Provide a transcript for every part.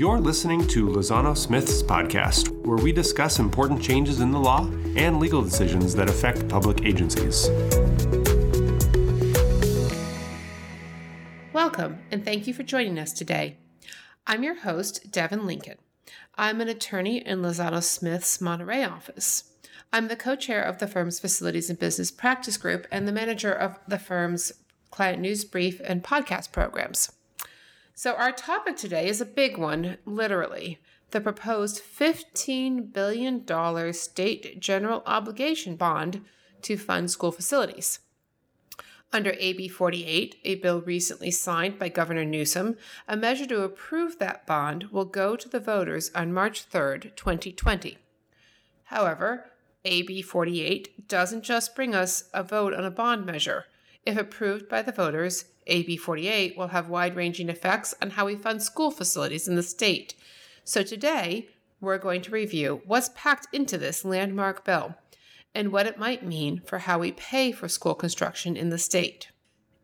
You're listening to Lozano Smith's podcast, where we discuss important changes in the law and legal decisions that affect public agencies. Welcome, and thank you for joining us today. I'm your host, Devin Lincoln. I'm an attorney in Lozano Smith's Monterey office. I'm the co chair of the firm's Facilities and Business Practice Group and the manager of the firm's client news brief and podcast programs. So, our topic today is a big one, literally the proposed $15 billion state general obligation bond to fund school facilities. Under AB 48, a bill recently signed by Governor Newsom, a measure to approve that bond will go to the voters on March 3, 2020. However, AB 48 doesn't just bring us a vote on a bond measure. If approved by the voters, AB 48 will have wide ranging effects on how we fund school facilities in the state. So today, we're going to review what's packed into this landmark bill and what it might mean for how we pay for school construction in the state.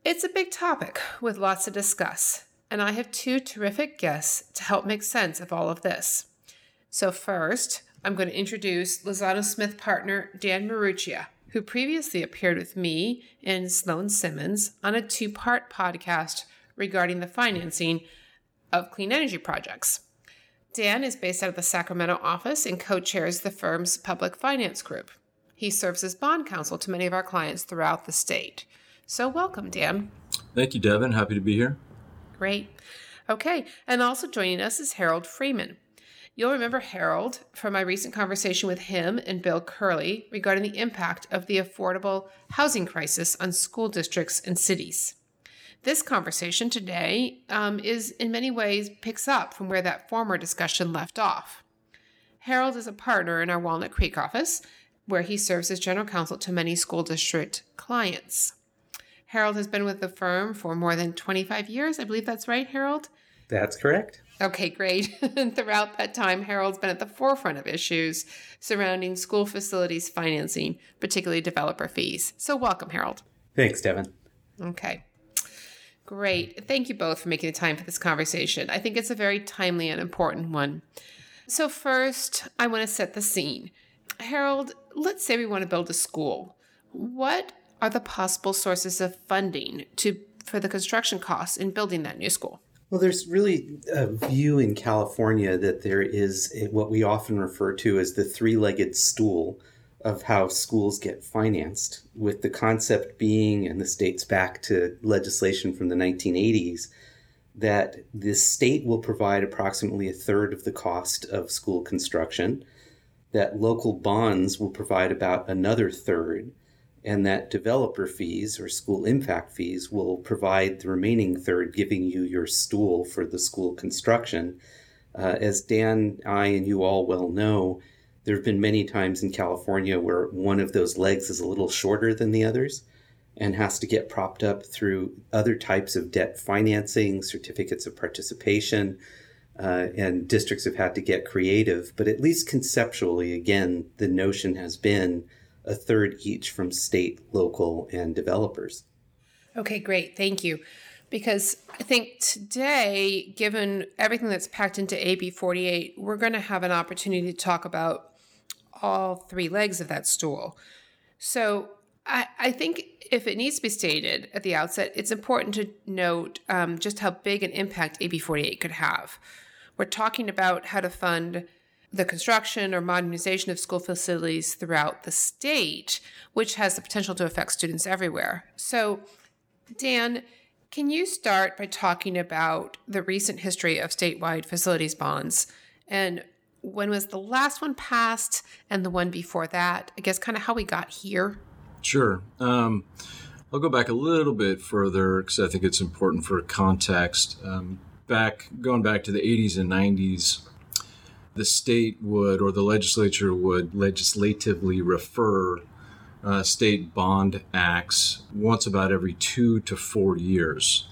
It's a big topic with lots to discuss, and I have two terrific guests to help make sense of all of this. So, first, I'm going to introduce Lozano Smith partner Dan Maruccia who previously appeared with me and Sloan Simmons on a two part podcast regarding the financing of clean energy projects. Dan is based out of the Sacramento office and co chairs the firm's public finance group. He serves as bond counsel to many of our clients throughout the state. So, welcome, Dan. Thank you, Devin. Happy to be here. Great. Okay, and also joining us is Harold Freeman. You'll remember Harold from my recent conversation with him and Bill Curley regarding the impact of the affordable housing crisis on school districts and cities. This conversation today um, is in many ways picks up from where that former discussion left off. Harold is a partner in our Walnut Creek office, where he serves as general counsel to many school district clients. Harold has been with the firm for more than 25 years. I believe that's right, Harold? That's correct. Okay, great. and throughout that time, Harold's been at the forefront of issues surrounding school facilities financing, particularly developer fees. So, welcome, Harold. Thanks, Devin. Okay. Great. Thank you both for making the time for this conversation. I think it's a very timely and important one. So, first, I want to set the scene. Harold, let's say we want to build a school. What are the possible sources of funding to for the construction costs in building that new school? Well, there's really a view in California that there is what we often refer to as the three legged stool of how schools get financed, with the concept being, and this dates back to legislation from the 1980s, that the state will provide approximately a third of the cost of school construction, that local bonds will provide about another third and that developer fees or school impact fees will provide the remaining third, giving you your stool for the school construction. Uh, as Dan, I, and you all well know, there have been many times in California where one of those legs is a little shorter than the others and has to get propped up through other types of debt financing, certificates of participation, uh, and districts have had to get creative. But at least conceptually, again, the notion has been a third each from state, local, and developers. Okay, great. Thank you. Because I think today, given everything that's packed into AB 48, we're going to have an opportunity to talk about all three legs of that stool. So I, I think if it needs to be stated at the outset, it's important to note um, just how big an impact AB 48 could have. We're talking about how to fund the construction or modernization of school facilities throughout the state, which has the potential to affect students everywhere. So, Dan, can you start by talking about the recent history of statewide facilities bonds and when was the last one passed and the one before that? I guess kind of how we got here. Sure. Um, I'll go back a little bit further because I think it's important for context. Um, back going back to the 80s and 90s, the state would or the legislature would legislatively refer uh, state bond acts once about every two to four years.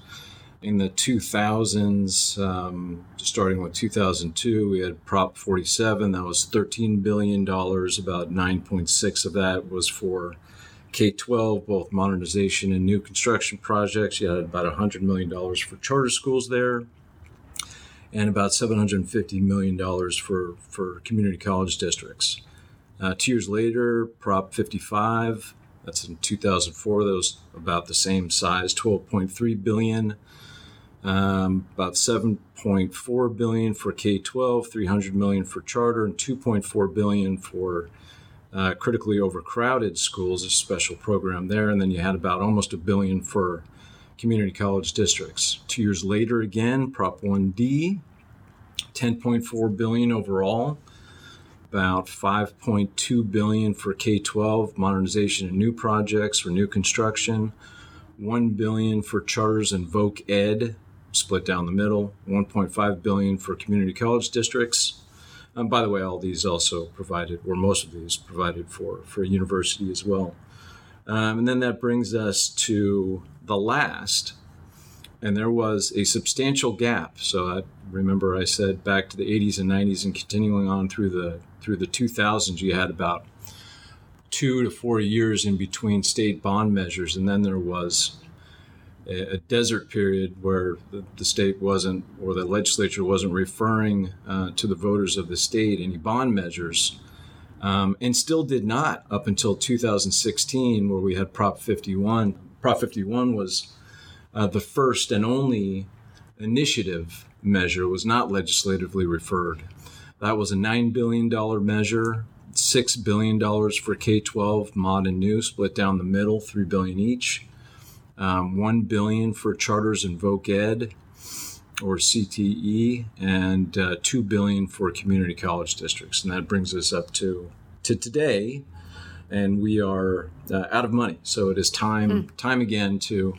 In the 2000s, um, starting with 2002, we had Prop 47. That was $13 billion. About 9.6 of that was for K 12, both modernization and new construction projects. You had about $100 million for charter schools there and about $750 million for, for community college districts. Uh, two years later, Prop 55, that's in 2004, that was about the same size, 12.3 billion. Um, about 7.4 billion for K-12, 300 million for charter, and 2.4 billion for uh, critically overcrowded schools, a special program there. And then you had about almost a billion for community college districts. Two years later, again, Prop 1D, 10.4 billion overall, about 5.2 billion for K-12 modernization and new projects for new construction, 1 billion for charters and voc ed, split down the middle, 1.5 billion for community college districts. Um, by the way, all these also provided, or most of these provided for for university as well. Um, and then that brings us to the last, and there was a substantial gap. So I remember I said back to the 80s and 90s, and continuing on through the through the 2000s, you had about two to four years in between state bond measures, and then there was a, desert period where the, state wasn't, or the legislature wasn't referring uh, to the voters of the state any bond measures, um, and still did not up until 2016, where we had Prop 51. Prop 51 was uh, the first and only initiative measure, was not legislatively referred. That was a $9 billion measure, $6 billion for K 12, mod and new, split down the middle, 3 billion each um, one billion for charters and voc ed or CTE, and uh, two billion for community college districts, and that brings us up to to today, and we are uh, out of money. So it is time mm. time again to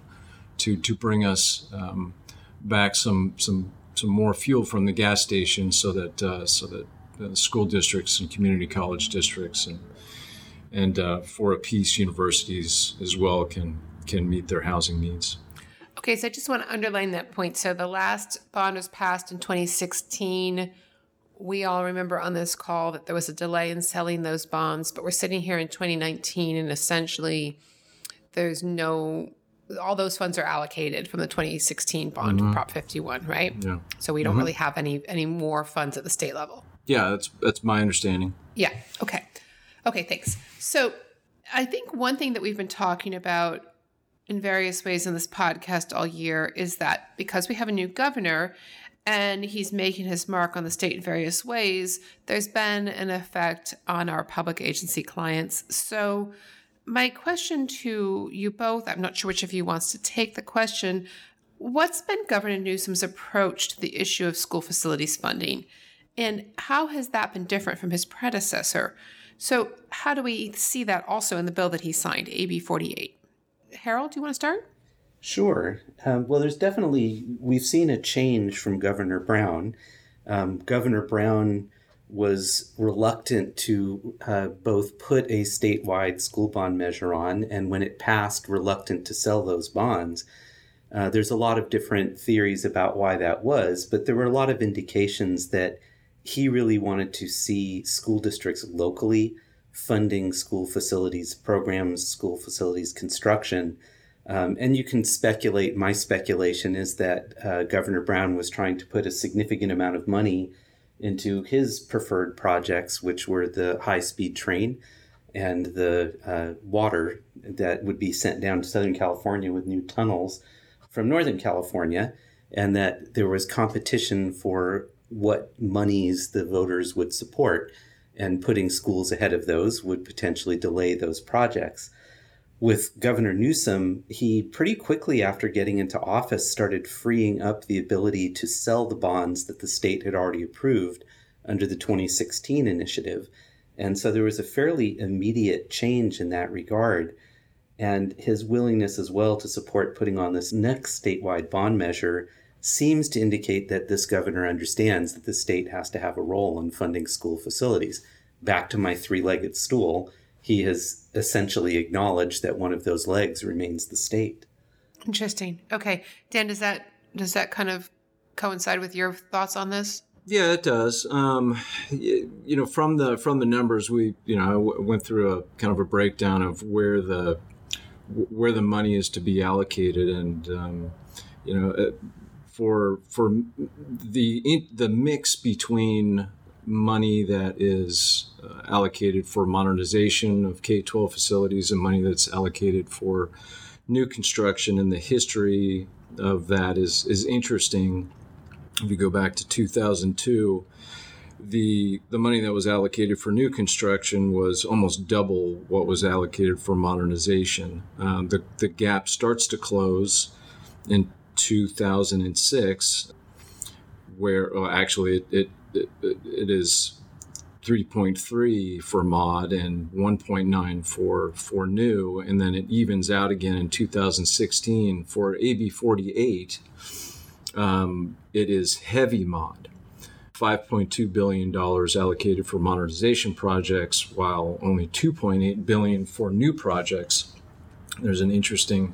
to to bring us um, back some some some more fuel from the gas station, so that uh, so that the school districts and community college districts and and uh, for a piece universities as well can can meet their housing needs. Okay, so I just want to underline that point. So the last bond was passed in 2016. We all remember on this call that there was a delay in selling those bonds, but we're sitting here in 2019 and essentially there's no all those funds are allocated from the 2016 bond mm-hmm. Prop 51, right? Yeah. So we don't mm-hmm. really have any any more funds at the state level. Yeah, that's that's my understanding. Yeah. Okay. Okay, thanks. So I think one thing that we've been talking about in various ways in this podcast all year is that because we have a new governor and he's making his mark on the state in various ways, there's been an effect on our public agency clients. So, my question to you both I'm not sure which of you wants to take the question. What's been Governor Newsom's approach to the issue of school facilities funding? And how has that been different from his predecessor? So, how do we see that also in the bill that he signed, AB 48? Harold, do you want to start? Sure. Um, well, there's definitely, we've seen a change from Governor Brown. Um, Governor Brown was reluctant to uh, both put a statewide school bond measure on and when it passed, reluctant to sell those bonds. Uh, there's a lot of different theories about why that was, but there were a lot of indications that he really wanted to see school districts locally funding school facilities programs, school facilities construction. Um, and you can speculate. My speculation is that uh, Governor Brown was trying to put a significant amount of money into his preferred projects, which were the high speed train and the uh, water that would be sent down to Southern California with new tunnels from Northern California, and that there was competition for what monies the voters would support and putting schools ahead of those would potentially delay those projects. With Governor Newsom, he pretty quickly after getting into office started freeing up the ability to sell the bonds that the state had already approved under the 2016 initiative. And so there was a fairly immediate change in that regard. And his willingness as well to support putting on this next statewide bond measure seems to indicate that this governor understands that the state has to have a role in funding school facilities. Back to my three legged stool, he has essentially acknowledged that one of those legs remains the state. Interesting. Okay. Dan, does that does that kind of coincide with your thoughts on this? Yeah, it does. Um, you, you know, from the from the numbers, we you know I w- went through a kind of a breakdown of where the where the money is to be allocated, and um, you know, uh, for for the the mix between money that is uh, allocated for modernization of K twelve facilities and money that's allocated for new construction, and the history of that is is interesting if you go back to 2002, the the money that was allocated for new construction was almost double what was allocated for modernization. Um, the the gap starts to close in 2006, where oh, actually it it, it, it is 3.3 for mod and 1.9 for for new, and then it evens out again in 2016 for AB 48 um, it is heavy mod. $5.2 billion allocated for modernization projects, while only 2.8 billion for new projects. There's an interesting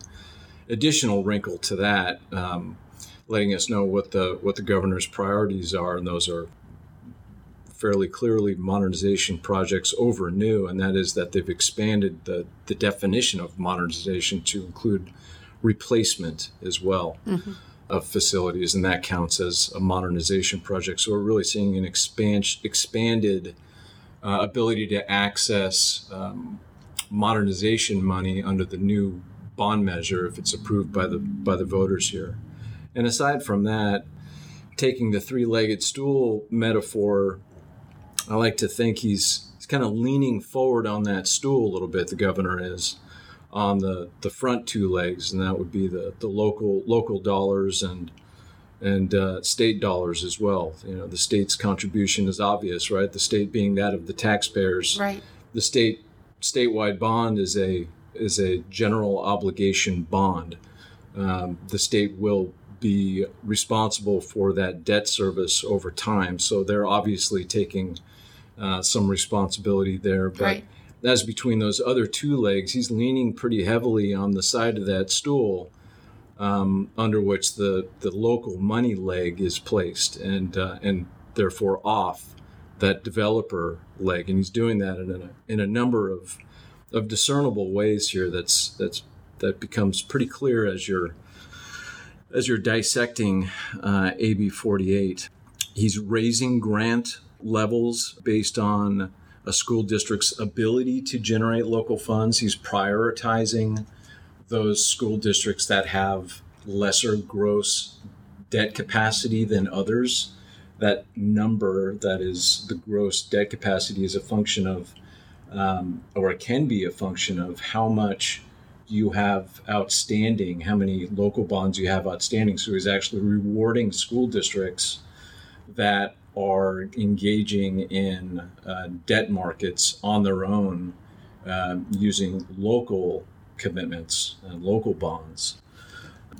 additional wrinkle to that, um, letting us know what the what the governor's priorities are, and those are fairly clearly modernization projects over new, and that is that they've expanded the, the definition of modernization to include replacement as well. Mm-hmm of facilities, and that counts as a modernization project. So we're really seeing an expand, expanded uh, ability to access um, modernization money under the new bond measure if it's approved by the by the voters here. And aside from that, taking the three-legged stool metaphor, I like to think he's, he's kind of leaning forward on that stool a little bit. The governor is on the, the front two legs, and that would be the, the local local dollars and and uh, state dollars as well. You know, the state's contribution is obvious, right? The state being that of the taxpayers. Right. The state statewide bond is a is a general obligation bond. Um, the state will be responsible for that debt service over time, so they're obviously taking uh, some responsibility there. But right as between those other two legs, he's leaning pretty heavily on the side of that stool um, under which the, the local money leg is placed and, uh, and therefore off that developer leg. And he's doing that in a, in a number of, of discernible ways here that's, that's, that becomes pretty clear as you're, as you're dissecting uh, AB 48. He's raising grant levels based on a school district's ability to generate local funds. He's prioritizing those school districts that have lesser gross debt capacity than others. That number, that is the gross debt capacity, is a function of, um, or it can be a function of how much you have outstanding, how many local bonds you have outstanding. So he's actually rewarding school districts that are engaging in uh, debt markets on their own uh, using local commitments and local bonds.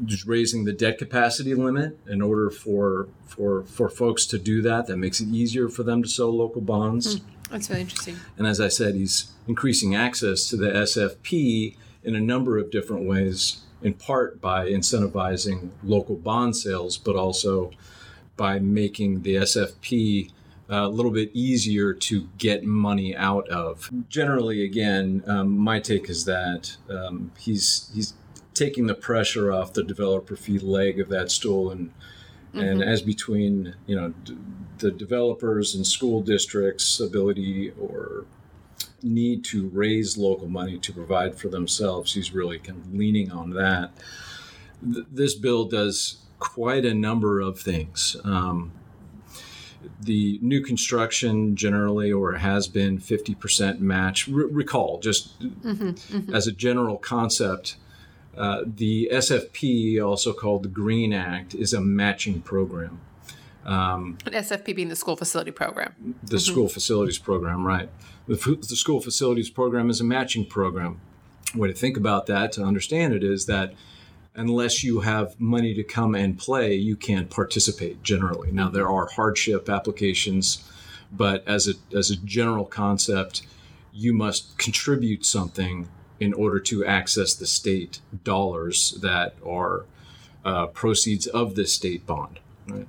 Just raising the debt capacity limit in order for for for folks to do that. That makes it easier for them to sell local bonds. Mm, that's really interesting. And as I said, he's increasing access to the SFP in a number of different ways. In part by incentivizing local bond sales, but also by making the SFP uh, a little bit easier to get money out of. Generally, again, um, my take is that um, he's he's taking the pressure off the developer fee leg of that stool, and mm-hmm. and as between you know d- the developers and school districts' ability or need to raise local money to provide for themselves, he's really kind of leaning on that. Th- this bill does quite a number of things. Um, the new construction generally or has been 50% match. recall, just mm-hmm, mm-hmm. as a general concept, uh, the SFP, also called the Greene Act, is a matching program. Um, SFP being the school facility program. The mm-hmm. school facilities program, right. The, the school facilities program is a matching program. way to think about that, to understand it, is that unless you have money to come and play, you can't participate generally. Now, there are hardship applications, but as a, as a general concept, you must contribute something in order to access the state dollars that are uh, proceeds of the state bond. Right?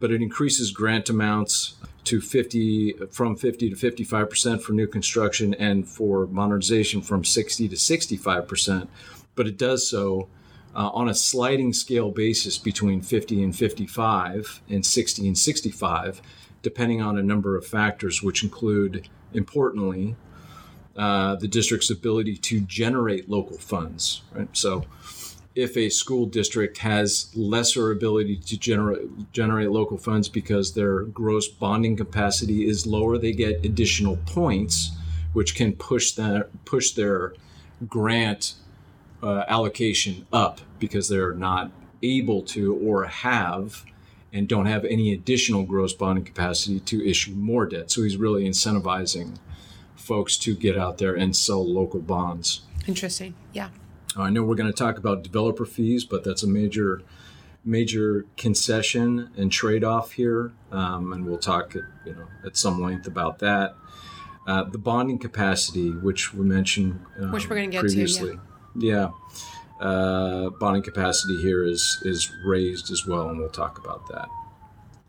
but it increases grant amounts to 50 from 50 to 55 percent for new construction and for modernization from 60 to 65 percent. But it does so uh, on a sliding scale basis between 50 and 55 and 60 and 65, depending on a number of factors, which include, importantly, uh, the district's ability to generate local funds. Right, so if a school district has lesser ability to generate generate local funds because their gross bonding capacity is lower, they get additional points, which can push that push their grant uh, allocation up because they're not able to or have and don't have any additional gross bonding capacity to issue more debt. So he's really incentivizing folks to get out there and sell local bonds. Interesting. Yeah. I know we're going to talk about developer fees, but that's a major, major concession and trade-off here, um, and we'll talk, at, you know, at some length about that. Uh, the bonding capacity, which we mentioned, um, which we're going to get previously. to, yeah. Yeah. Uh, bonding capacity here is is raised as well, and we'll talk about that.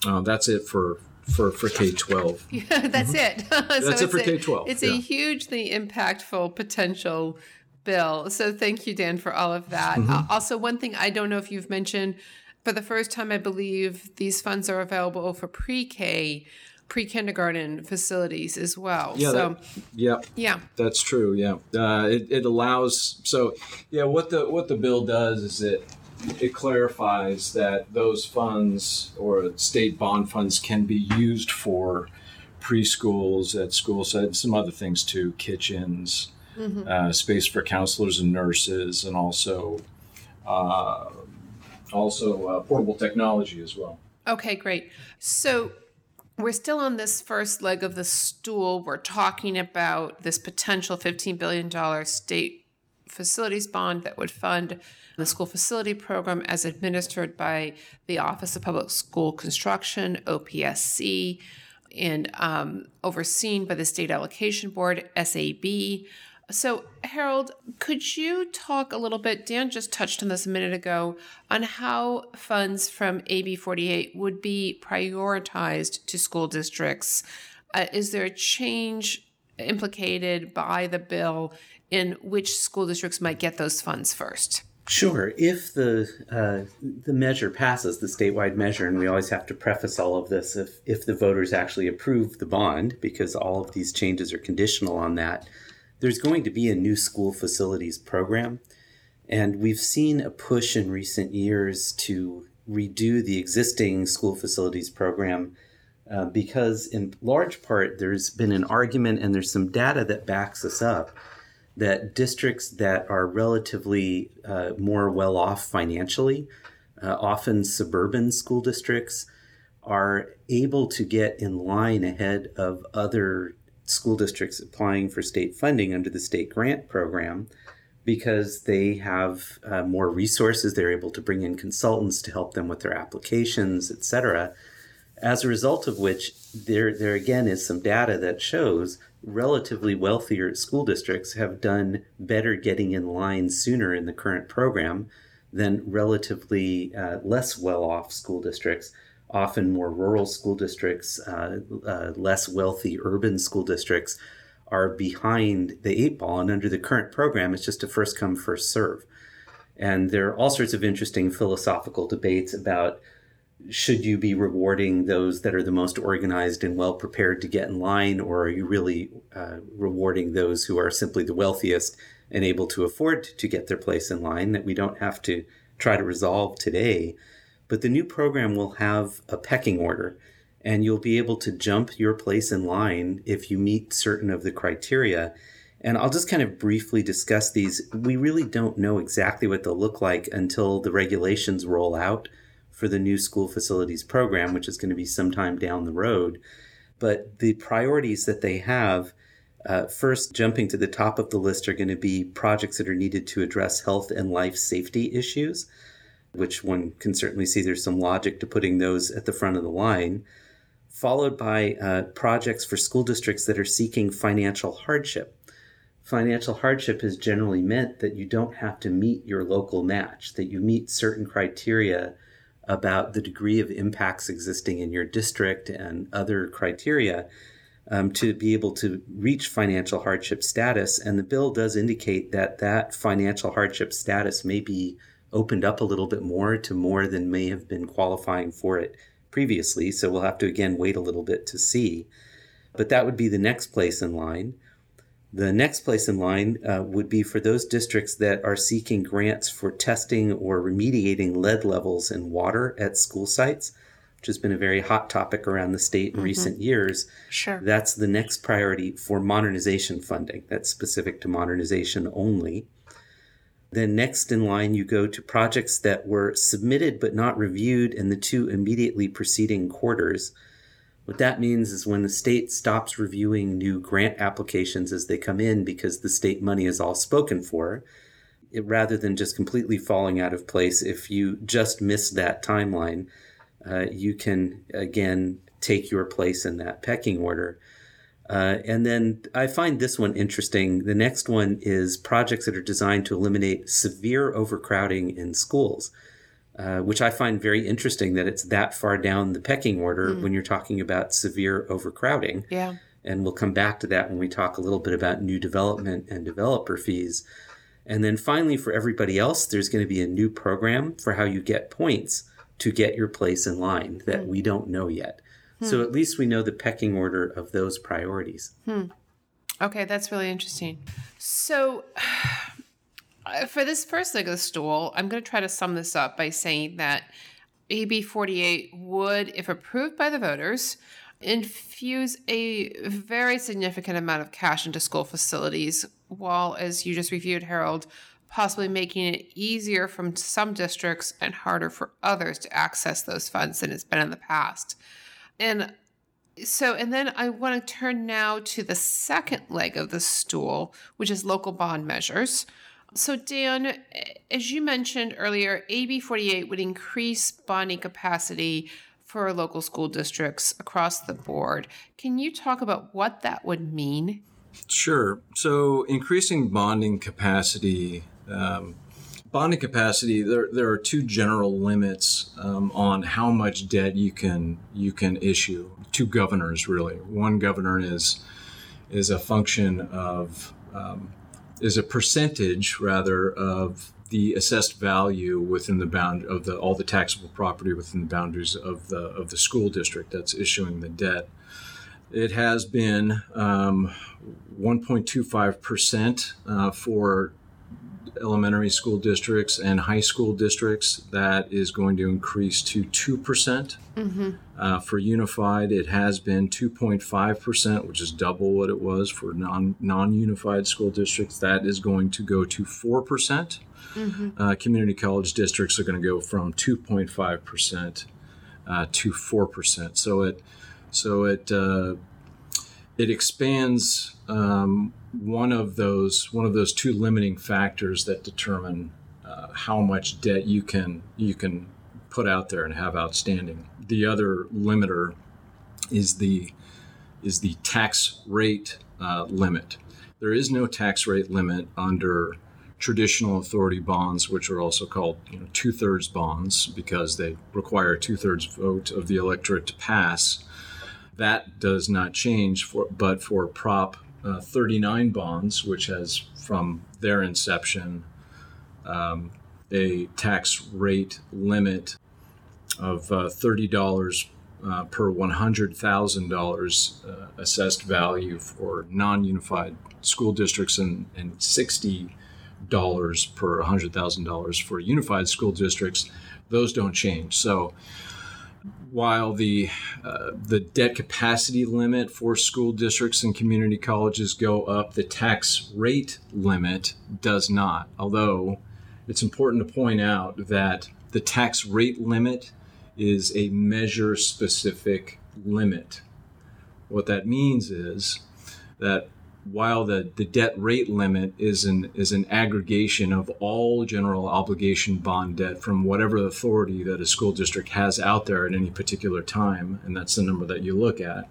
Uh, that's it for for for K twelve. Yeah, that's mm-hmm. it. so that's it for K twelve. It's yeah. a hugely impactful potential bill. So thank you, Dan, for all of that. Mm-hmm. Uh, also, one thing I don't know if you've mentioned, for the first time, I believe these funds are available for pre-K, pre-kindergarten facilities as well. Yeah, so, that, yeah, yeah, that's true. Yeah, uh, it, it allows. So, yeah, what the what the bill does is it it clarifies that those funds or state bond funds can be used for preschools at school sites, some other things too, kitchens, mm-hmm. uh, space for counselors and nurses, and also uh, also uh, portable technology as well. Okay, great. So we're still on this first leg of the stool. We're talking about this potential $15 billion state facilities bond that would fund the school facility program as administered by the Office of Public School Construction, OPSC, and um, overseen by the State Allocation Board, SAB. So, Harold, could you talk a little bit? Dan just touched on this a minute ago on how funds from AB 48 would be prioritized to school districts. Uh, is there a change implicated by the bill in which school districts might get those funds first? Sure. If the uh, the measure passes, the statewide measure, and we always have to preface all of this if if the voters actually approve the bond, because all of these changes are conditional on that there's going to be a new school facilities program. And we've seen a push in recent years to redo the existing school facilities program uh, because, in large part, there's been an argument and there's some data that backs us up that districts that are relatively uh, more well off financially, uh, often suburban school districts, are able to get in line ahead of other school districts applying for state funding under the state grant program because they have uh, more resources. They're able to bring in consultants to help them with their applications, et cetera. As a result of which, there, there again is some data that shows relatively wealthier school districts have done better getting in line sooner in the current program than relatively uh, less well off school districts often more rural school districts, uh, uh, less wealthy urban school districts are behind the eight ball. And under the current program, it's just a first come, first serve. And there are all sorts of interesting philosophical debates about should you be rewarding those that are the most organized and well prepared to get in line, or are you really uh, rewarding those who are simply the wealthiest and able to afford to get their place in line that we don't have to try to resolve today? But the new program will have a pecking order, and you'll be able to jump your place in line if you meet certain of the criteria. And I'll just kind of briefly discuss these. We really don't know exactly what they'll look like until the regulations roll out for the new school facilities program, which is going to be sometime down the road. But the priorities that they have uh, first, jumping to the top of the list are going to be projects that are needed to address health and life safety issues which one can certainly see there's some logic to putting those at the front of the line, followed by uh, projects for school districts that are seeking financial hardship. Financial hardship has generally meant that you don't have to meet your local match, that you meet certain criteria about the degree of impacts existing in your district and other criteria um, to be able to reach financial hardship status. And the bill does indicate that that financial hardship status may be opened up a little bit more to more than may have been qualifying for it previously. So we'll have to again wait a little bit to see. But that would be the next place in line. The next place in line uh, would be for those districts that are seeking grants for testing or remediating lead levels in water at school sites, which has been a very hot topic around the state in mm-hmm. recent years. Sure. That's the next priority for modernization funding. That's specific to modernization only. Then, next in line, you go to projects that were submitted but not reviewed in the two immediately preceding quarters. What that means is when the state stops reviewing new grant applications as they come in because the state money is all spoken for, it, rather than just completely falling out of place, if you just miss that timeline, uh, you can again take your place in that pecking order. Uh, and then I find this one interesting. The next one is projects that are designed to eliminate severe overcrowding in schools. Uh, which I find very interesting that it's that far down the pecking order mm. when you're talking about severe overcrowding. Yeah. And we'll come back to that when we talk a little bit about new development and developer fees. And then finally, for everybody else, there's going to be a new program for how you get points to get your place in line that mm. we don't know yet. Hmm. So at least we know the pecking order of those priorities. Hmm. Okay, that's really interesting. So for this first leg of the stool, I'm going to try to sum this up by saying that AB 48 would, if approved by the voters, infuse a very significant amount of cash into school facilities, while, as you just reviewed, Harold, possibly making it easier from some districts and harder for others to access those funds than it's been in the past. And so, and then I want to turn now to the second leg of the stool, which is local bond measures. So, Dan, as you mentioned earlier, AB 48 would increase bonding capacity for local school districts across the board. Can you talk about what that would mean? Sure. So, increasing bonding capacity, um, bonding capacity, there, there are two general limits um, on how much debt you can you can issue. Two governors, really. One governor is is a function of um, is a percentage rather of the assessed value within the bound of the all the taxable property within the boundaries of the of the school district that's issuing the debt. It has been um, 1.25 percent uh, for elementary school districts and high school districts, that is going to increase to 2%. percent mm-hmm. uh, for unified, it has been 2.5%, which is double what it was for non, non-unified school districts. That is going to go to 4%. Mm-hmm. Uh, community college districts are going to go from 2.5% uh, to 4%. So it, so it, uh, it expands um, one of those one of those two limiting factors that determine uh, how much debt you can you can put out there and have outstanding. The other limiter is the is the tax rate uh, limit. There is no tax rate limit under traditional authority bonds, which are also called you know, two thirds bonds because they require two thirds vote of the electorate to pass. That does not change for, but for Prop uh, 39 bonds, which has from their inception um, a tax rate limit of uh, $30 uh, per $100,000 uh, assessed value for non unified school districts and, and $60 per $100,000 for unified school districts. Those don't change. So while the uh, the debt capacity limit for school districts and community colleges go up, the tax rate limit does not. Although it's important to point out that the tax rate limit is a measure specific limit. What that means is that while the, the debt rate limit is an is an aggregation of all general obligation bond debt from whatever authority that a school district has out there at any particular time, and that's the number that you look at.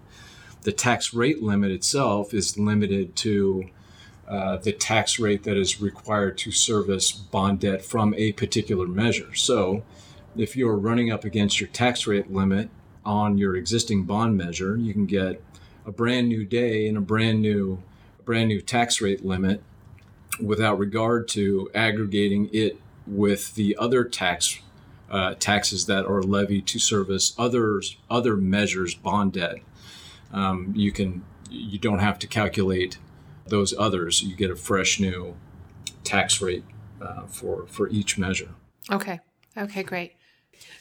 The tax rate limit itself is limited to uh, the tax rate that is required to service bond debt from a particular measure. So, if you're running up against your tax rate limit on your existing bond measure, you can get a brand new day and a brand new brand new tax rate limit without regard to aggregating it with the other tax uh, taxes that are levied to service others other measures bond debt. Um, you can you don't have to calculate those others. You get a fresh new tax rate uh, for for each measure. Okay. Okay. Great.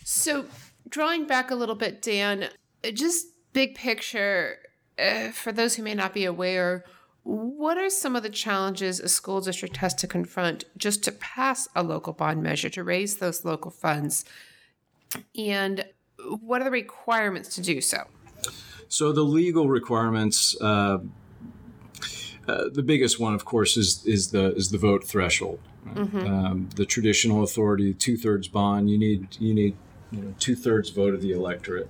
So drawing back a little bit, Dan, just big picture uh, for those who may not be aware what are some of the challenges a school district has to confront just to pass a local bond measure to raise those local funds? And what are the requirements to do so? So, the legal requirements. Uh, uh, the biggest one, of course, is is the is the vote threshold. Right? Mm-hmm. Um, the traditional authority, two thirds bond. You need you need you know two thirds vote of the electorate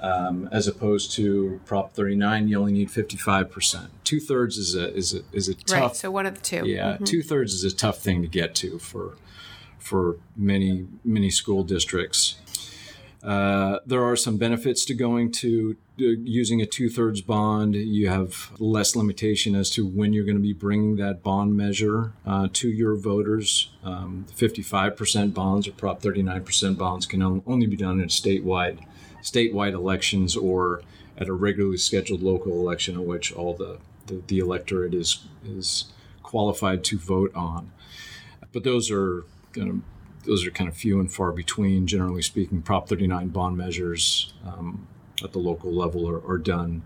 um, as opposed to Prop 39, you only need 55%. Two thirds is a is a is a tough. Right. So one of the two. Yeah, mm-hmm. two thirds is a tough thing to get to for for many many school districts. Uh, there are some benefits to going to uh, using a two thirds bond. You have less limitation as to when you're going to be bringing that bond measure uh, to your voters. Um, 55% bonds or Prop 39% bonds can only be done in a statewide statewide elections or at a regularly scheduled local election in which all the, the, the electorate is is qualified to vote on. But those are kind of those are kind of few and far between. Generally speaking, Prop 39 bond measures um, at the local level are, are, done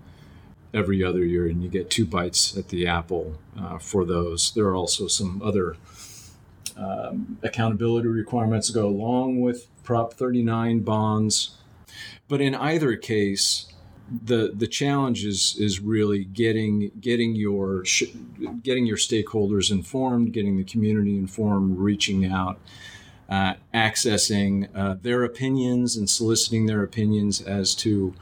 every other year, and you get two bites at the apple uh, for those. There are also some other um, accountability requirements that go along with Prop 39 bonds. But in either case, the the challenge is is really getting getting your getting your stakeholders informed, getting the community informed, reaching out, uh, accessing uh, their opinions and soliciting their opinions as to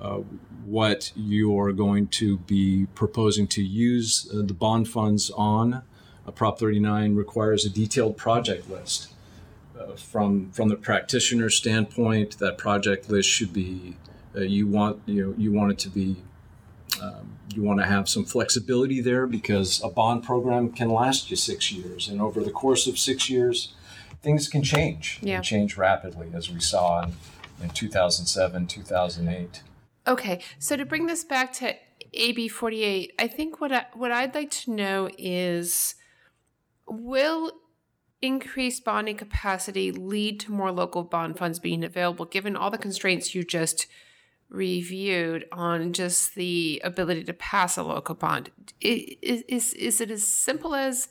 uh, what you are going to be proposing to use uh, the bond funds on. Prop 39 requires a detailed project list from from the practitioner standpoint, that project list should be uh, you want you know, you want it to be um, you want to have some flexibility there because a bond program can last you six years, and over the course of six years, things can change. Yeah. And change rapidly, as we saw in, in 2007, 2008. Okay, so to bring this back to AB 48, I think what I, what I'd like to know is will increased bonding capacity lead to more local bond funds being available, given all the constraints you just reviewed on just the ability to pass a local bond? Is, is, is it as simple as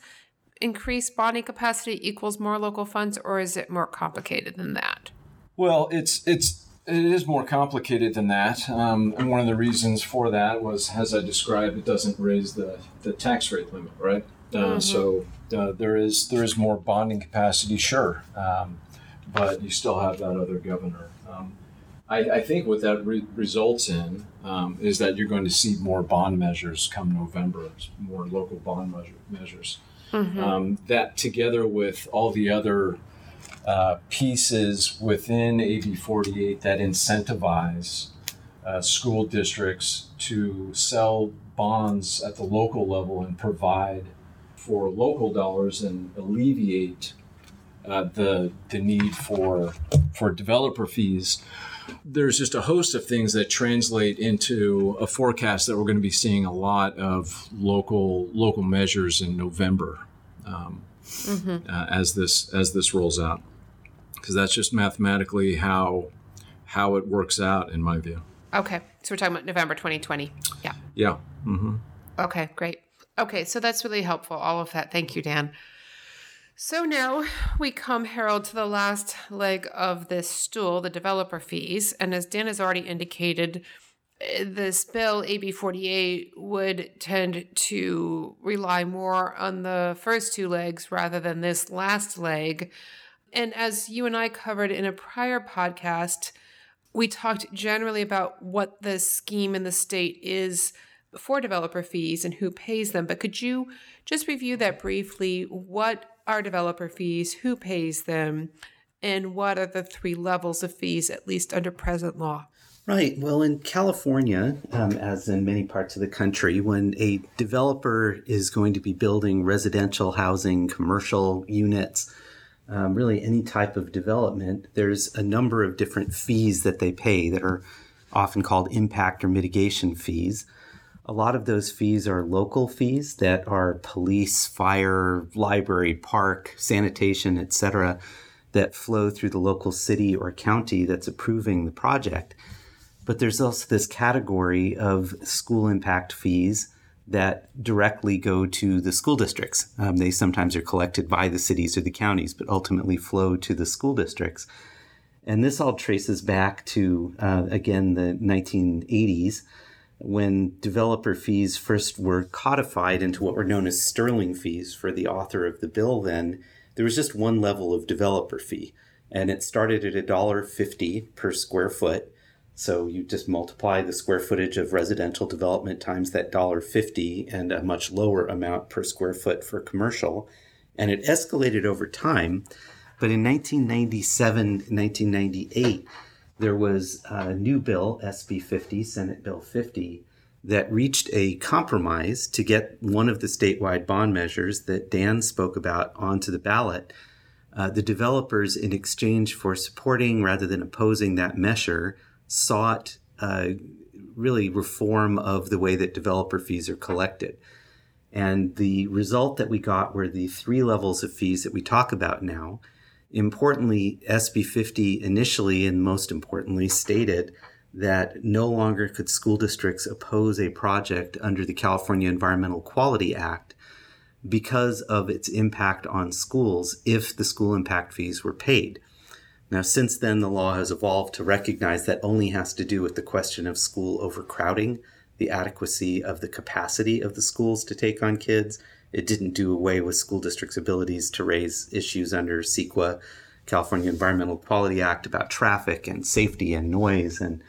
increased bonding capacity equals more local funds, or is it more complicated than that? Well, it's it's it is more complicated than that, um, and one of the reasons for that was, as I described, it doesn't raise the the tax rate limit, right? Uh, mm-hmm. So uh, there is there is more bonding capacity, sure, um, but you still have that other governor. Um, I, I, think what that re- results in um, is that you're going to see more bond measures come November, more local bond measure, measures. Mm-hmm. Um, that together with all the other uh, pieces within AB 48 that incentivize uh, school districts to sell bonds at the local level and provide for local dollars and alleviate uh, the the need for for developer fees. There's just a host of things that translate into a forecast that we're going to be seeing a lot of local local measures in November um, mm-hmm. uh, as this as this rolls out, because that's just mathematically how how it works out in my view. Okay, so we're talking about November 2020. Yeah. Yeah. Mm-hmm. Okay, great. Okay, so that's really helpful, all of that. Thank you, Dan. So now we come, Harold, to the last leg of this stool, the developer fees. And as Dan has already indicated, eh, this bill, AB 48, would tend to rely more on the first two legs rather than this last leg. And as you and I covered in a prior podcast, we talked generally about what the scheme in the state is for developer fees and who pays them. But could you just review that briefly? What are developer fees? Who pays them? And what are the three levels of fees, at least under present law? Right. Well, in California, um, as in many parts of the country, when a developer is going to be building residential housing, commercial units, um, really any type of development, there's a number of different fees that they pay that are often called impact or mitigation fees. A lot of those fees are local fees that are police, fire, library, park, sanitation, etc., that flow through the local city or county that's approving the project. But there's also this category of school impact fees that directly go to the school districts. Um, they sometimes are collected by the cities or the counties, but ultimately flow to the school districts. And this all traces back to, uh, again, the 1980s when developer fees first were codified into what were known as Stirling fees for the author of the bill then there was just one level of developer fee and it started at $1.50 per square foot. So you just multiply the square footage of residential development times that $1.50 and a much lower amount per square foot for commercial and it escalated over time. But in 1997 1998 there was a new bill, SB 50, Senate Bill 50, that reached a compromise to get one of the statewide bond measures that Dan spoke about onto the ballot. Uh, the developers, in exchange for supporting rather than opposing that measure, sought uh, really reform of the way that developer fees are collected. And the result that we got were the three levels of fees that we talk about now. Importantly, SB 50 initially and most importantly stated that no longer could school districts oppose a project under the California Environmental Quality Act because of its impact on schools if the school impact fees were paid. Now, since then, the law has evolved to recognize that only has to do with the question of school overcrowding, the adequacy of the capacity of the schools to take on kids, it didn't do away with school districts' abilities to raise issues under CEQA, California Environmental Quality Act, about traffic and safety and noise and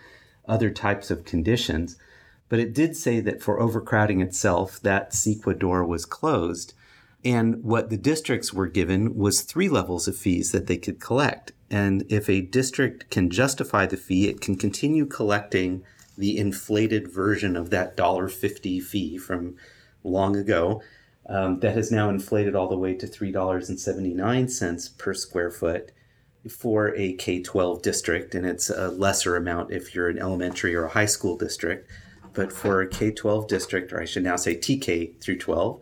other types of conditions. But it did say that for overcrowding itself, that CEQA door was closed. And what the districts were given was three levels of fees that they could collect. And if a district can justify the fee, it can continue collecting the inflated version of that $1.50 fee from long ago um, that has now inflated all the way to $3.79 per square foot for a K 12 district, and it's a lesser amount if you're an elementary or a high school district. But for a K 12 district, or I should now say TK through 12,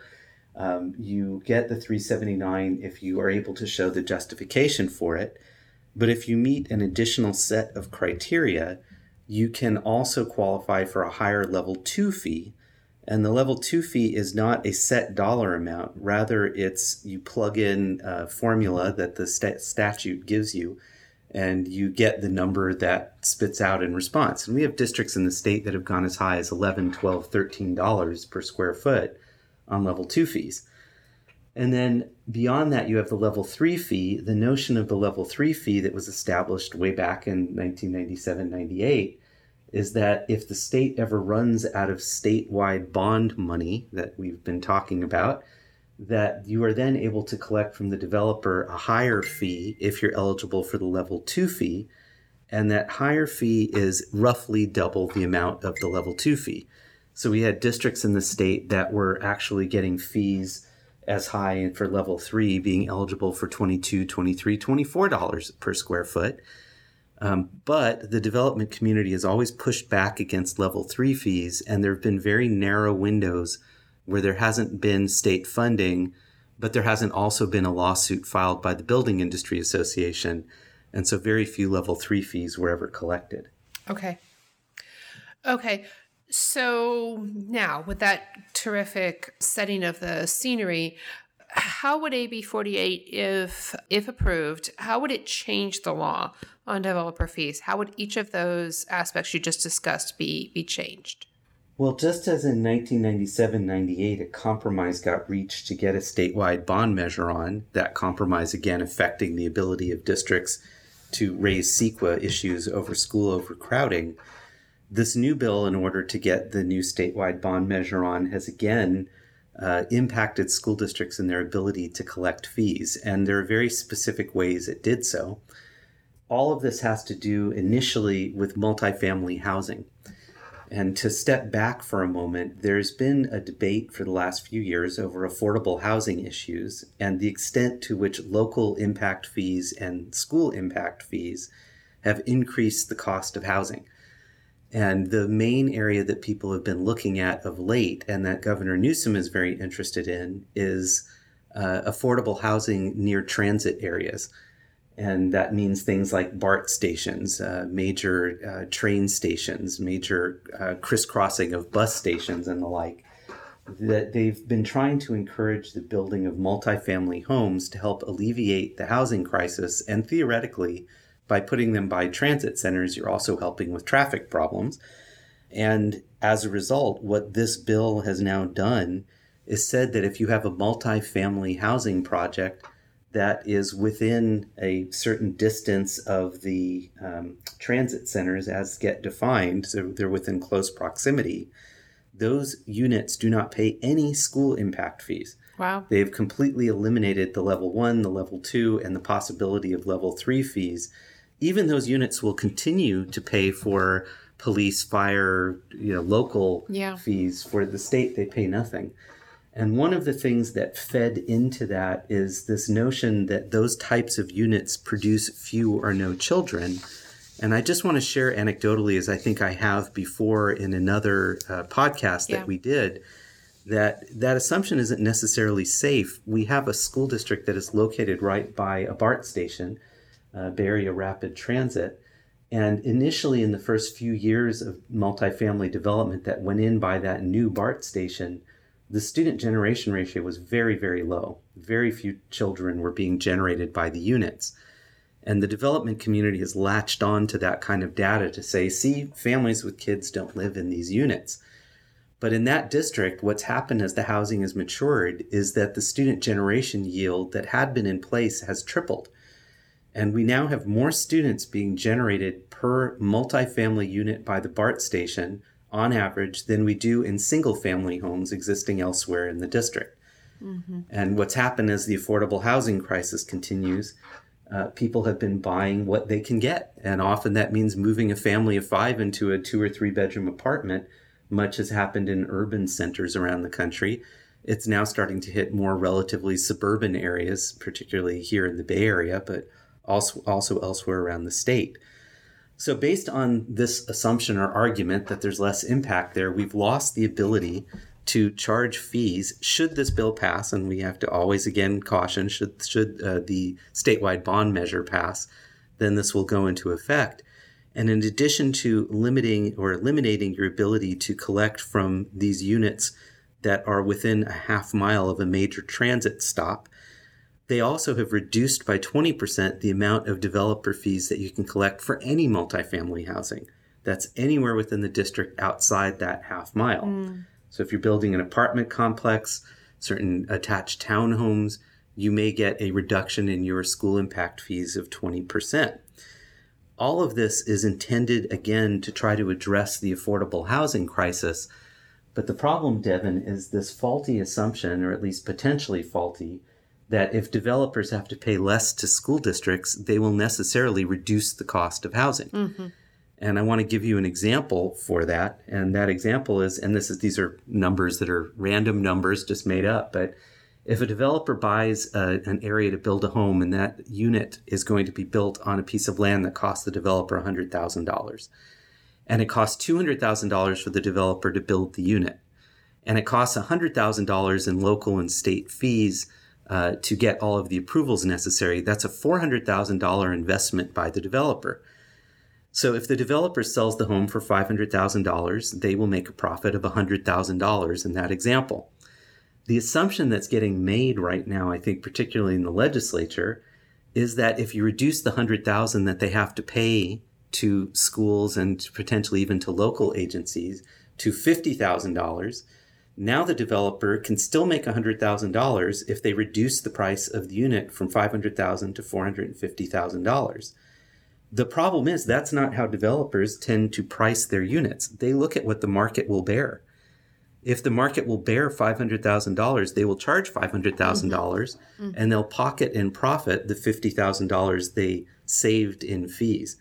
um, you get the 379 if you are able to show the justification for it. But if you meet an additional set of criteria, you can also qualify for a higher level two fee and the level two fee is not a set dollar amount. Rather, it's you plug in a formula that the st- statute gives you, and you get the number that spits out in response. And we have districts in the state that have gone as high as 11 12 $13 per square foot on level two fees. And then beyond that, you have the level three fee. The notion of the level three fee that was established way back in 1997 98 is that if the state ever runs out of statewide bond money that we've been talking about, that you are then able to collect from the developer a higher fee if you're eligible for the level two fee. And that higher fee is roughly double the amount of the level two fee. So we had districts in the state that were actually getting fees as high for level three being eligible for 22 23 $24 per square foot um, but the development community has always pushed back against level three fees, and there have been very narrow windows where there hasn't been state funding, but there hasn't also been a lawsuit filed by the Building Industry Association. And so very few level three fees were ever collected. Okay. Okay. So now, with that terrific setting of the scenery, how would AB 48, if if approved, how would it change the law on developer fees? How would each of those aspects you just discussed be be changed? Well, just as in 1997 98, a compromise got reached to get a statewide bond measure on, that compromise again affecting the ability of districts to raise CEQA issues over school overcrowding. This new bill, in order to get the new statewide bond measure on, has again uh, impacted school districts in their ability to collect fees. And there are very specific ways it did so. All of this has to do initially with multifamily housing. And to step back for a moment, there's been a debate for the last few years over affordable housing issues and the extent to which local impact fees and school impact fees have increased the cost of housing. And the main area that people have been looking at of late, and that Governor Newsom is very interested in, is uh, affordable housing near transit areas. And that means things like BART stations, uh, major uh, train stations, major uh, crisscrossing of bus stations, and the like. That they've been trying to encourage the building of multifamily homes to help alleviate the housing crisis. And theoretically, by putting them by transit centers, you're also helping with traffic problems. And as a result, what this bill has now done is said that if you have a multifamily housing project, that is within a certain distance of the um, transit centers as get defined, so they're within close proximity, those units do not pay any school impact fees. Wow. They've completely eliminated the level one, the level two, and the possibility of level three fees. Even those units will continue to pay for police, fire, you know, local Yeah. fees. For the state, they pay nothing. And one of the things that fed into that is this notion that those types of units produce few or no children. And I just want to share anecdotally, as I think I have before in another uh, podcast that Yeah. we did, that that assumption isn't necessarily safe. We have a school district that is located right by a BART station, uh, Bay Area Rapid Transit. And initially, in the first few years of multifamily development that went in by that new BART station, the student generation ratio was very, very low. Very few children were being generated by the units. And the development community has latched on to that kind of data to say, see, families with kids don't live in these units. But in that district, what's happened as the housing has matured is that the student generation yield that had been in place has tripled. And we now have more students being generated per multifamily unit by the BART station on average than we do in single family homes existing elsewhere in the district. And what's happened as the affordable housing crisis continues, uh, people have been buying what they can get. And often that means moving a family of five into a two or three bedroom apartment, much has happened in urban centers around the country. It's now starting to hit more relatively suburban areas, particularly here in the Bay Area, but also, also elsewhere around the state. So, based on this assumption or argument that there's less impact there, we've lost the ability to charge fees should this bill pass. And we have to always again caution should, should uh, the statewide bond measure pass, then this will go into effect. And in addition to limiting or eliminating your ability to collect from these units that are within a half mile of a major transit stop, they also have reduced by 20% the amount of developer fees that you can collect for any multifamily housing. That's anywhere within the district outside that half mile. Hmm. So if you're building an apartment complex, certain attached townhomes, you may get a reduction in your school impact fees of 20%. All of this is intended again to try to address the affordable housing crisis. But the problem, Devin, is this faulty assumption, or at least potentially faulty, that if developers have to pay less to school districts, they will necessarily reduce the cost of housing. Mm-hmm. And I want to give you an example for that. And that example is, and this is these are numbers that are random numbers just made up, but if a developer buys a, an area to build a home and that unit is going to be built on a piece of land that costs the developer $100,000, and it costs $200,000 for the developer to build the unit, and it costs $100,000 in local and state fees uh, to get all of the approvals necessary, that's a $400,000 investment by the developer. So if the developer sells the home for $500,000, they will make a profit of $100,000 in that example. The assumption that's getting made right now, I think particularly in the legislature, is that if you reduce the 100,000 that they have to pay to schools and potentially even to local agencies to $50,000, now the developer can still make $100,000 if they reduce the price of the unit from $500,000 to $450,000. The problem is that's not how developers tend to price their units. They look at what the market will bear. if the market will bear $500,000, they will charge $500,000 and they'll pocket in profit the $50,000 they saved in fees.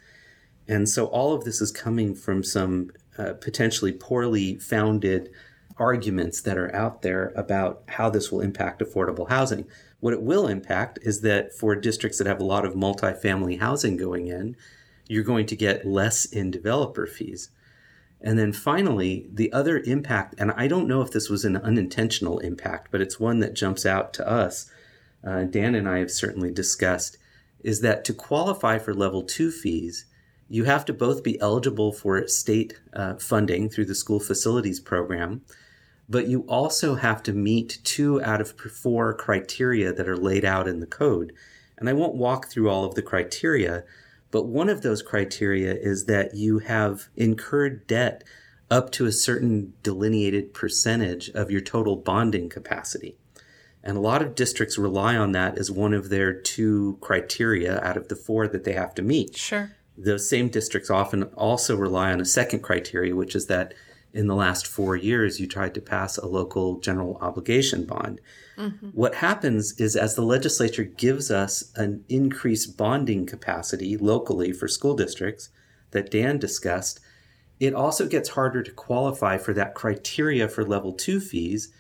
And so all of this is coming from some uh, potentially poorly founded arguments that are out there about how this will impact affordable housing. What it will impact is that for districts that have a lot of multifamily housing going in, you're going to get less in developer fees. And then finally, the other impact, and I don't know if this was an unintentional impact, but it's one that jumps out to us. Uh, Dan and I have certainly discussed is that to qualify for level two fees, you have to both be eligible for state uh, funding through the school facilities program, but you also have to meet two out of four criteria that are laid out in the code. And I won't walk through all of the criteria, but one of those criteria is that you have incurred debt up to a certain delineated percentage of your total bonding capacity. And a lot of districts rely on that as one of their two criteria out of the four that they have to meet. Sure. Those same districts often also rely on a second criteria, which is that in the last four years you tried to pass a local general obligation bond. Mm-hmm. What happens is as the legislature gives us an increased bonding capacity locally for school districts that Dan discussed, it also gets harder to qualify for that criteria for level two fees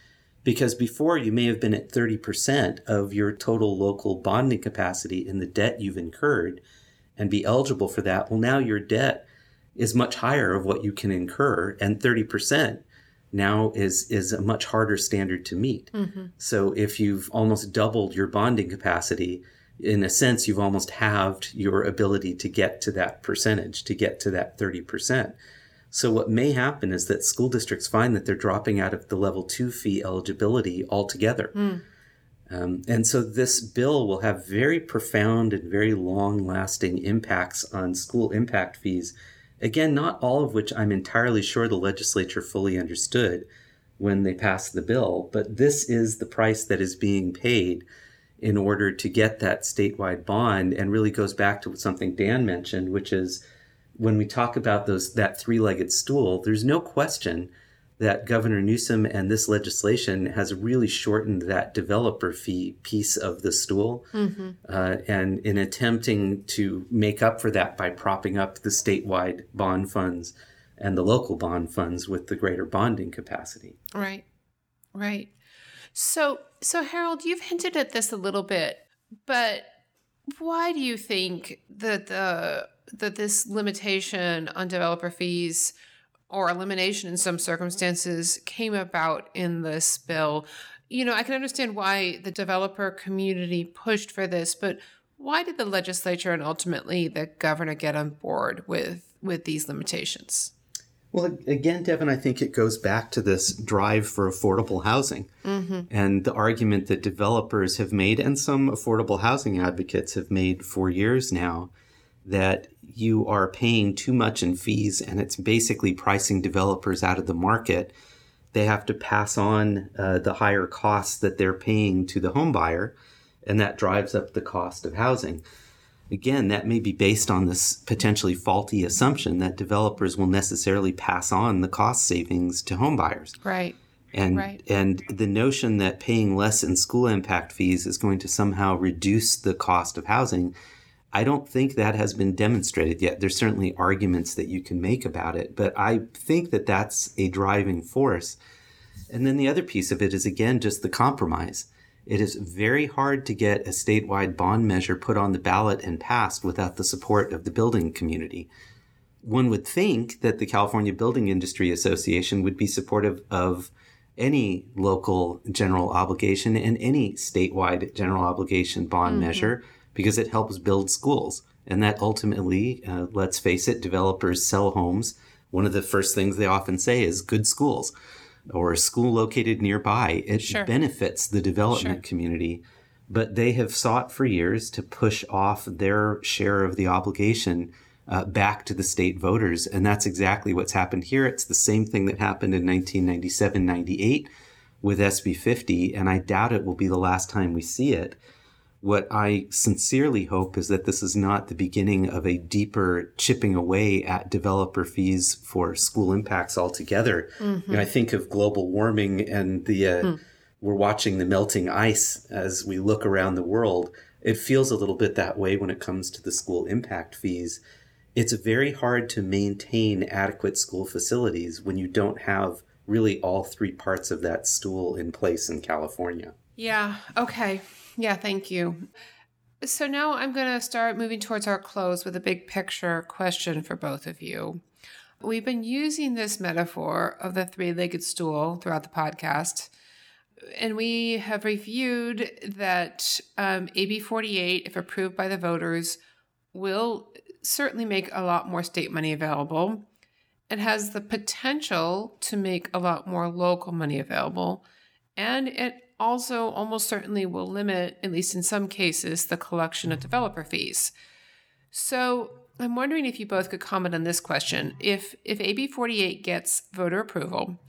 because before you may have been at 30% of your total local bonding capacity in the debt you've incurred and be eligible for that. Well, now your debt is much higher of what you can incur and 30% now is is a much harder standard to meet. Mm-hmm. So if you've almost doubled your bonding capacity, in a sense you've almost halved your ability to get to that percentage, to get to that 30%. So what may happen is that school districts find that they're dropping out of the level two fee eligibility altogether. Mm. Um, and so this bill will have very profound and very long lasting impacts on school impact fees. Again, not all of which I'm entirely sure the legislature fully understood when they passed the bill, but this is the price that is being paid in order to get that statewide bond and really goes back to something Dan mentioned, which is when we talk about those that three-legged stool, there's no question that Governor Newsom and this legislation has really shortened that developer fee piece of the stool. Mm-hmm. Uh, and in attempting to make up for that by propping up the statewide bond funds and the local bond funds with the greater bonding capacity. Right, right. So, so Harold, you've hinted at this a little bit, but why do you think that the that this limitation on developer fees or elimination in some circumstances came about in this bill. You know, I can understand why the developer community pushed for this, but why did the legislature and ultimately the governor get on board with with these limitations? Well, again, Devin, I think it goes back to this drive for affordable housing mm-hmm. and the argument that developers have made and some affordable housing advocates have made for years now that you are paying too much in fees and it's basically pricing developers out of the market. They have to pass on uh, the higher costs that they're paying to the home buyer, and that drives up the cost of housing. Again, that may be based on this potentially faulty assumption that developers will necessarily pass on the cost savings to home buyers. Right. And right. and the notion that paying less in school impact fees is going to somehow reduce the cost of housing I don't think that has been demonstrated yet. There's certainly arguments that you can make about it, but I think that that's a driving force. And then the other piece of it is, again, just the compromise. It is very hard to get a statewide bond measure put on the ballot and passed without the support of the building community. One would think that the California Building Industry Association would be supportive of any local general obligation and any statewide general obligation bond mm-hmm. measure because it helps build schools. And that ultimately, uh, let's face it, developers sell homes. One of the first things they often say is good schools or a school located nearby. It sure. benefits the development sure. community. But they have sought for years to push off their share of the obligation uh, back to the state voters. And that's exactly what's happened here. It's the same thing that happened in 1997 98 with SB 50. And I doubt it will be the last time we see it. What I sincerely hope is that this is not the beginning of a deeper chipping away at developer fees for school impacts altogether. Mm-hmm. You know, I think of global warming and the uh, mm. we're watching the melting ice as we look around the world. It feels a little bit that way when it comes to the school impact fees. It's very hard to maintain adequate school facilities when you don't have really all three parts of that stool in place in California. Yeah. Okay. Yeah, thank you. So now I'm going to start moving towards our close with a big picture question for both of you. We've been using this metaphor of the three legged stool throughout the podcast. And we have reviewed that um, AB 48, if approved by the voters, will certainly make a lot more state money available. It has the potential to make a lot more local money available. And it also almost certainly will limit, at least in some cases, the collection of developer fees. So I'm wondering if you both could comment on this question. If if AB 48 gets voter approval,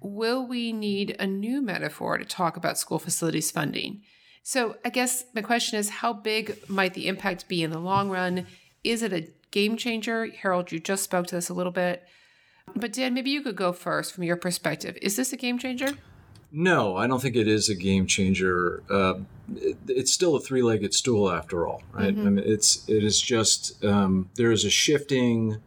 will we need a new metaphor to talk about school facilities funding? So I guess my question is how big might the impact be in the long run? Is it a game changer? Harold, you just spoke to this a little bit. But Dan, maybe you could go first from your perspective. Is this a game changer? No, I don't think it is a game changer. Uh, it, it's still a three-legged stool after all, right? mm-hmm. I mean, it's it is just um, there is a shifting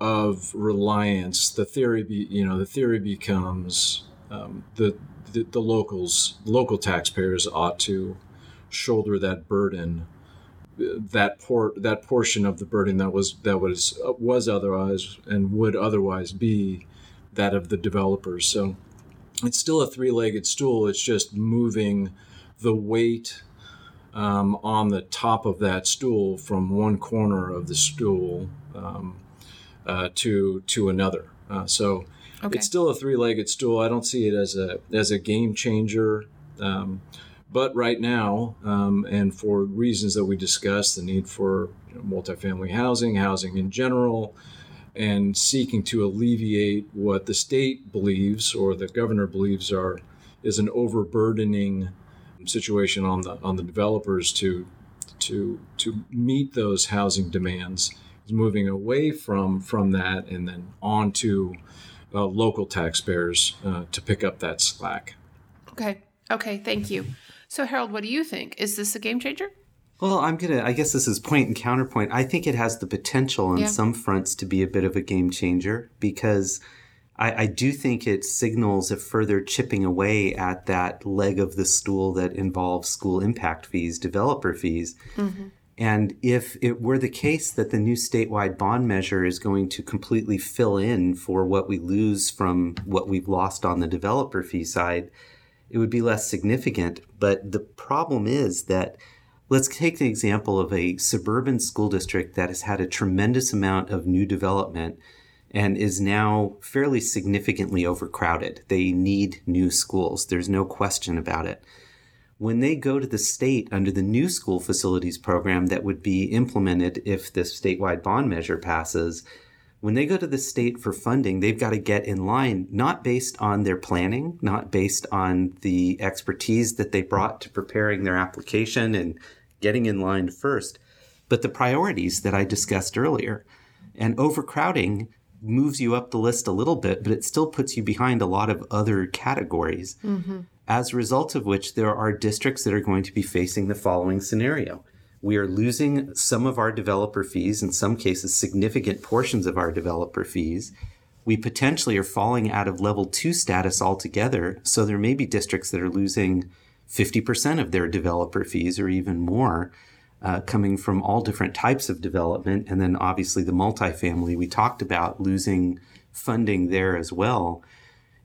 of reliance. The theory, be, you know, the theory becomes um, the, the the locals, local taxpayers ought to shoulder that burden that port that portion of the burden that was that was was otherwise and would otherwise be that of the developers. So it's still a three-legged stool. It's just moving the weight um, on the top of that stool from one corner of the stool um, uh, to to another. Uh, so okay. it's still a three-legged stool. I don't see it as a as a game changer. Um, but right now, um, and for reasons that we discussed, the need for you know, multifamily housing, housing in general, and seeking to alleviate what the state believes or the governor believes are is an overburdening situation on the on the developers to to to meet those housing demands is moving away from from that and then on to uh, local taxpayers uh, to pick up that slack. Okay. Okay. Thank you. So Harold, what do you think? Is this a game changer? Well, I'm gonna. I guess this is point and counterpoint. I think it has the potential on yeah. some fronts to be a bit of a game changer because I, I, do think it signals a further chipping away at that leg of the stool that involves school impact fees, developer fees. Mm-hmm. And if it were the case that the new statewide bond measure is going to completely fill in for what we lose from what we've lost on the developer fee side, it would be less significant. But the problem is that Let's take the example of a suburban school district that has had a tremendous amount of new development and is now fairly significantly overcrowded. They need new schools. There's no question about it. When they go to the state under the new school facilities program that would be implemented if the statewide bond measure passes, when they go to the state for funding, they've got to get in line, not based on their planning, not based on the expertise that they brought to preparing their application and getting in line first, but the priorities that I discussed earlier. And overcrowding moves you up the list a little bit, but it still puts you behind a lot of other categories. Mm-hmm. As a result of which, there are districts that are going to be facing the following scenario. We are losing some of our developer fees, in some cases, significant portions of our developer fees. We potentially are falling out of level two status altogether. So there may be districts that are losing 50% of their developer fees or even more uh, coming from all different types of development. And then obviously the multifamily we talked about losing funding there as well.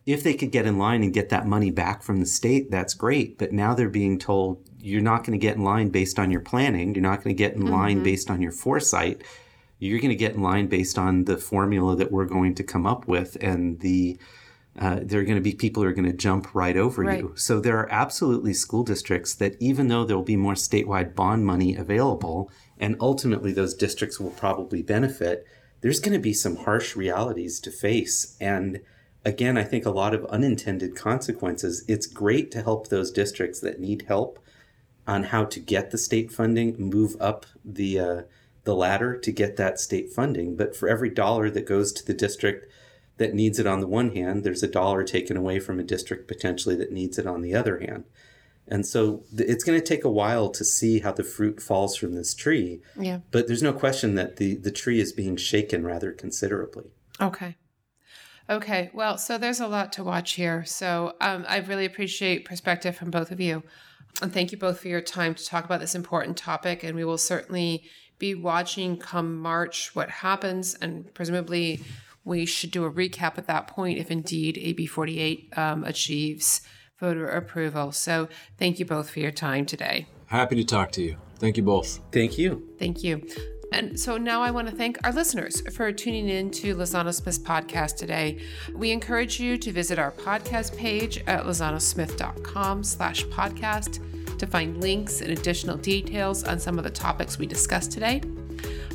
If they could get in line and get that money back from the state, that's great. But now they're being told you're not going to get in line based on your planning. You're not going to get in mm-hmm. line based on your foresight. You're going to get in line based on the formula that we're going to come up with and the uh, there are going to be people who are going to jump right over right. you. So there are absolutely school districts that, even though there will be more statewide bond money available, and ultimately those districts will probably benefit, there's going to be some harsh realities to face. And again, I think a lot of unintended consequences. It's great to help those districts that need help, on how to get the state funding, move up the uh, the ladder to get that state funding. But for every dollar that goes to the district that needs it on the one hand, there's a dollar taken away from a district potentially that needs it on the other hand. And so it's going to take a while to see how the fruit falls from this tree. Yeah. But there's no question that the, the tree is being shaken rather considerably. Okay. Okay. Well, so there's a lot to watch here. So um, I really appreciate perspective from both of you. And thank you both for your time to talk about this important topic. And we will certainly be watching come March what happens. And presumably, we should do a recap at that point if indeed AB 48 um, achieves voter approval. So thank you both for your time today. Happy to talk to you. Thank you both. Thank you. Thank you. And so now I want to thank our listeners for tuning in to Lozano Smith's podcast today. We encourage you to visit our podcast page at lozanosmith.com slash podcast to find links and additional details on some of the topics we discussed today.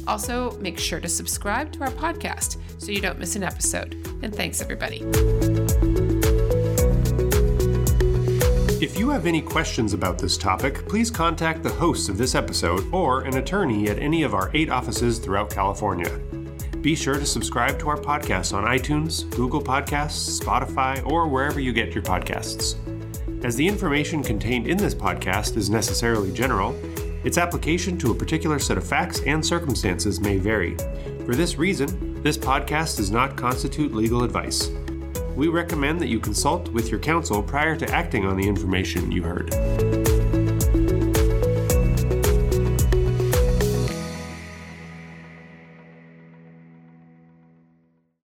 Also, make sure to subscribe to our podcast so you don't miss an episode. And thanks, everybody. If you have any questions about this topic, please contact the hosts of this episode or an attorney at any of our eight offices throughout California. Be sure to subscribe to our podcast on iTunes, Google Podcasts, Spotify, or wherever you get your podcasts. As the information contained in this podcast is necessarily general, its application to a particular set of facts and circumstances may vary. For this reason, this podcast does not constitute legal advice. We recommend that you consult with your counsel prior to acting on the information you heard.